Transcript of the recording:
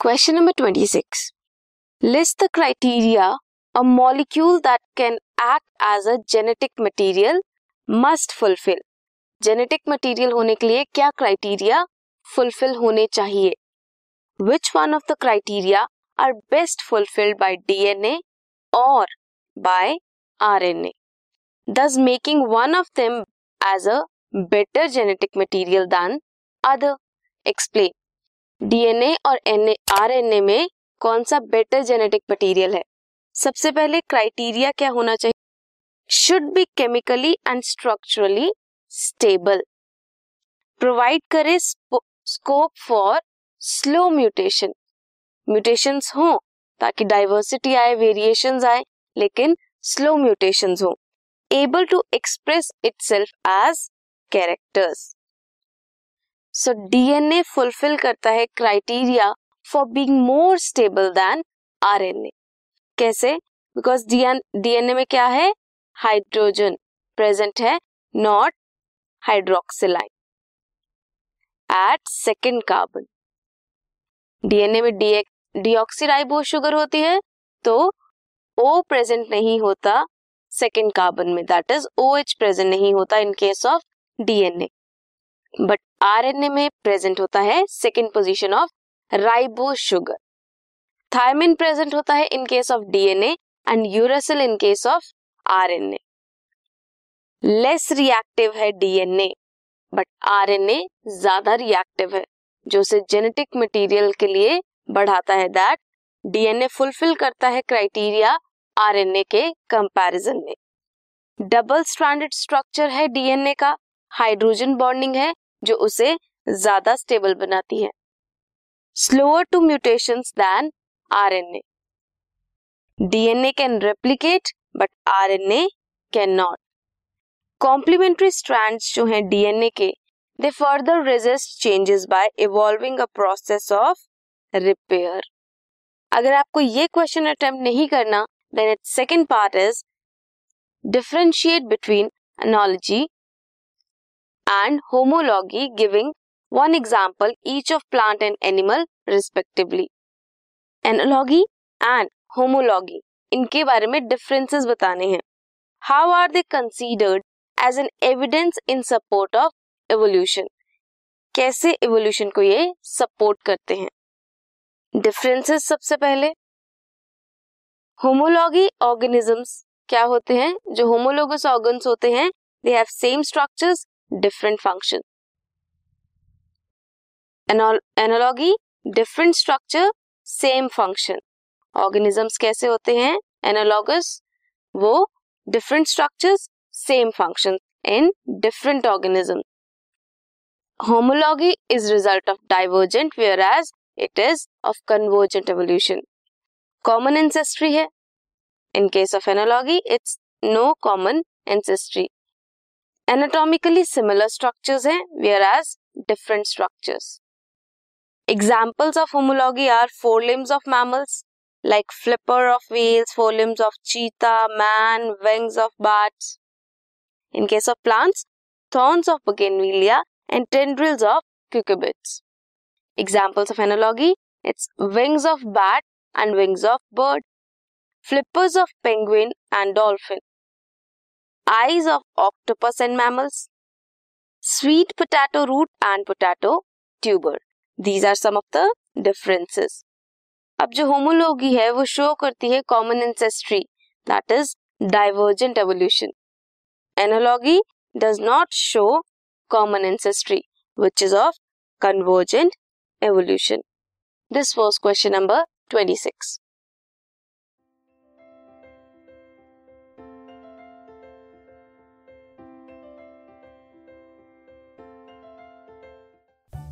Question number 26. List the criteria a molecule that can act as a genetic material must fulfill. Genetic material होने के लिए क्या criteria fulfil होने चाहिए which one of the criteria are best fulfilled by DNA और by RNA thus making one of them as a better genetic material than other. Explain. DNA और NA, RNA में कौन सा बेटर जेनेटिक मटेरियल है? सबसे पहले criteria क्या होना चाहिए? Should be chemically and structurally stable provide करे scope for slow mutation mutations हो ताकि डाइवर्सिटी आए वेरिएशन आए, लेकिन स्लो म्यूटेशन हो. Able to express itself as characters so DNA fulfil करता है criteria for being more stable than RNA कैसे? बिकॉज़ डीएनए में क्या है? हाइड्रोजन प्रेजेंट है not हाइड्रोक्सिलाइन at second carbon DNA में डीऑक्सीराइबोस शुगर होती है तो ओ प्रेजेंट नहीं होता सेकेंड कार्बन में. That is O H present नहीं होता in case of DNA but RNA में प्रेजेंट होता है second position of ribo sugar thymine present होता है in case of DNA and uracil in case of RNA less reactive है DNA but RNA ज़्यादा reactive है, जो उसे जेनेटिक मटेरियल के लिए बढ़ाता है दैट डीएनए फुलफिल करता है क्राइटेरिया आरएनए के कंपैरिजन में. डबल स्ट्रैंडेड स्ट्रक्चर है डीएनए का हाइड्रोजन बॉन्डिंग है जो उसे ज़्यादा स्टेबल बनाती है। Slower to mutation than R N A DNA can replicate but R N A can not complementary strand जो हैं डीएनए के they further resist changes by evolving a process of repair अगर आपको ये क्वेश्चन अटेम्प्ट नहीं करना then its second part is differentiate between analogy and homology, giving one example each of plant and animal respectively. Analogy and homology. इनके बारे में differences बताने हैं। How are they considered as an evidence in support of evolution कैसे evolution को ये support करते हैं? डिफरेंसेस सबसे पहले। होमोलॉगी ऑर्गेनिजम्स क्या होते हैं? जो होमोलोगस ऑर्गन्स होते हैं they have same structures different function analogy different structure same function organisms कैसे होते हैं एनालॉगस वो different structures same function in different organism homology is result of divergent whereas it is of convergent evolution common ancestry है in case of analogy it's no common ancestry anatomically similar structures हैं whereas different structures examples of homology are fore limbs of mammals like flipper of whales, forelimbs of cheetah, man, wings of bats. In case of plants, thorns of bougainvillea and tendrils of cucurbits. Examples of analogy, it's wings of bat and wings of bird, flippers of penguin and dolphin, Eyes of octopus and mammals, sweet potato root and potato tuber. These are some of the differences. अब जो homology है वो show करती है common ancestry that is divergent evolution analogy does not show common ancestry which is of convergent evolution this was question number 26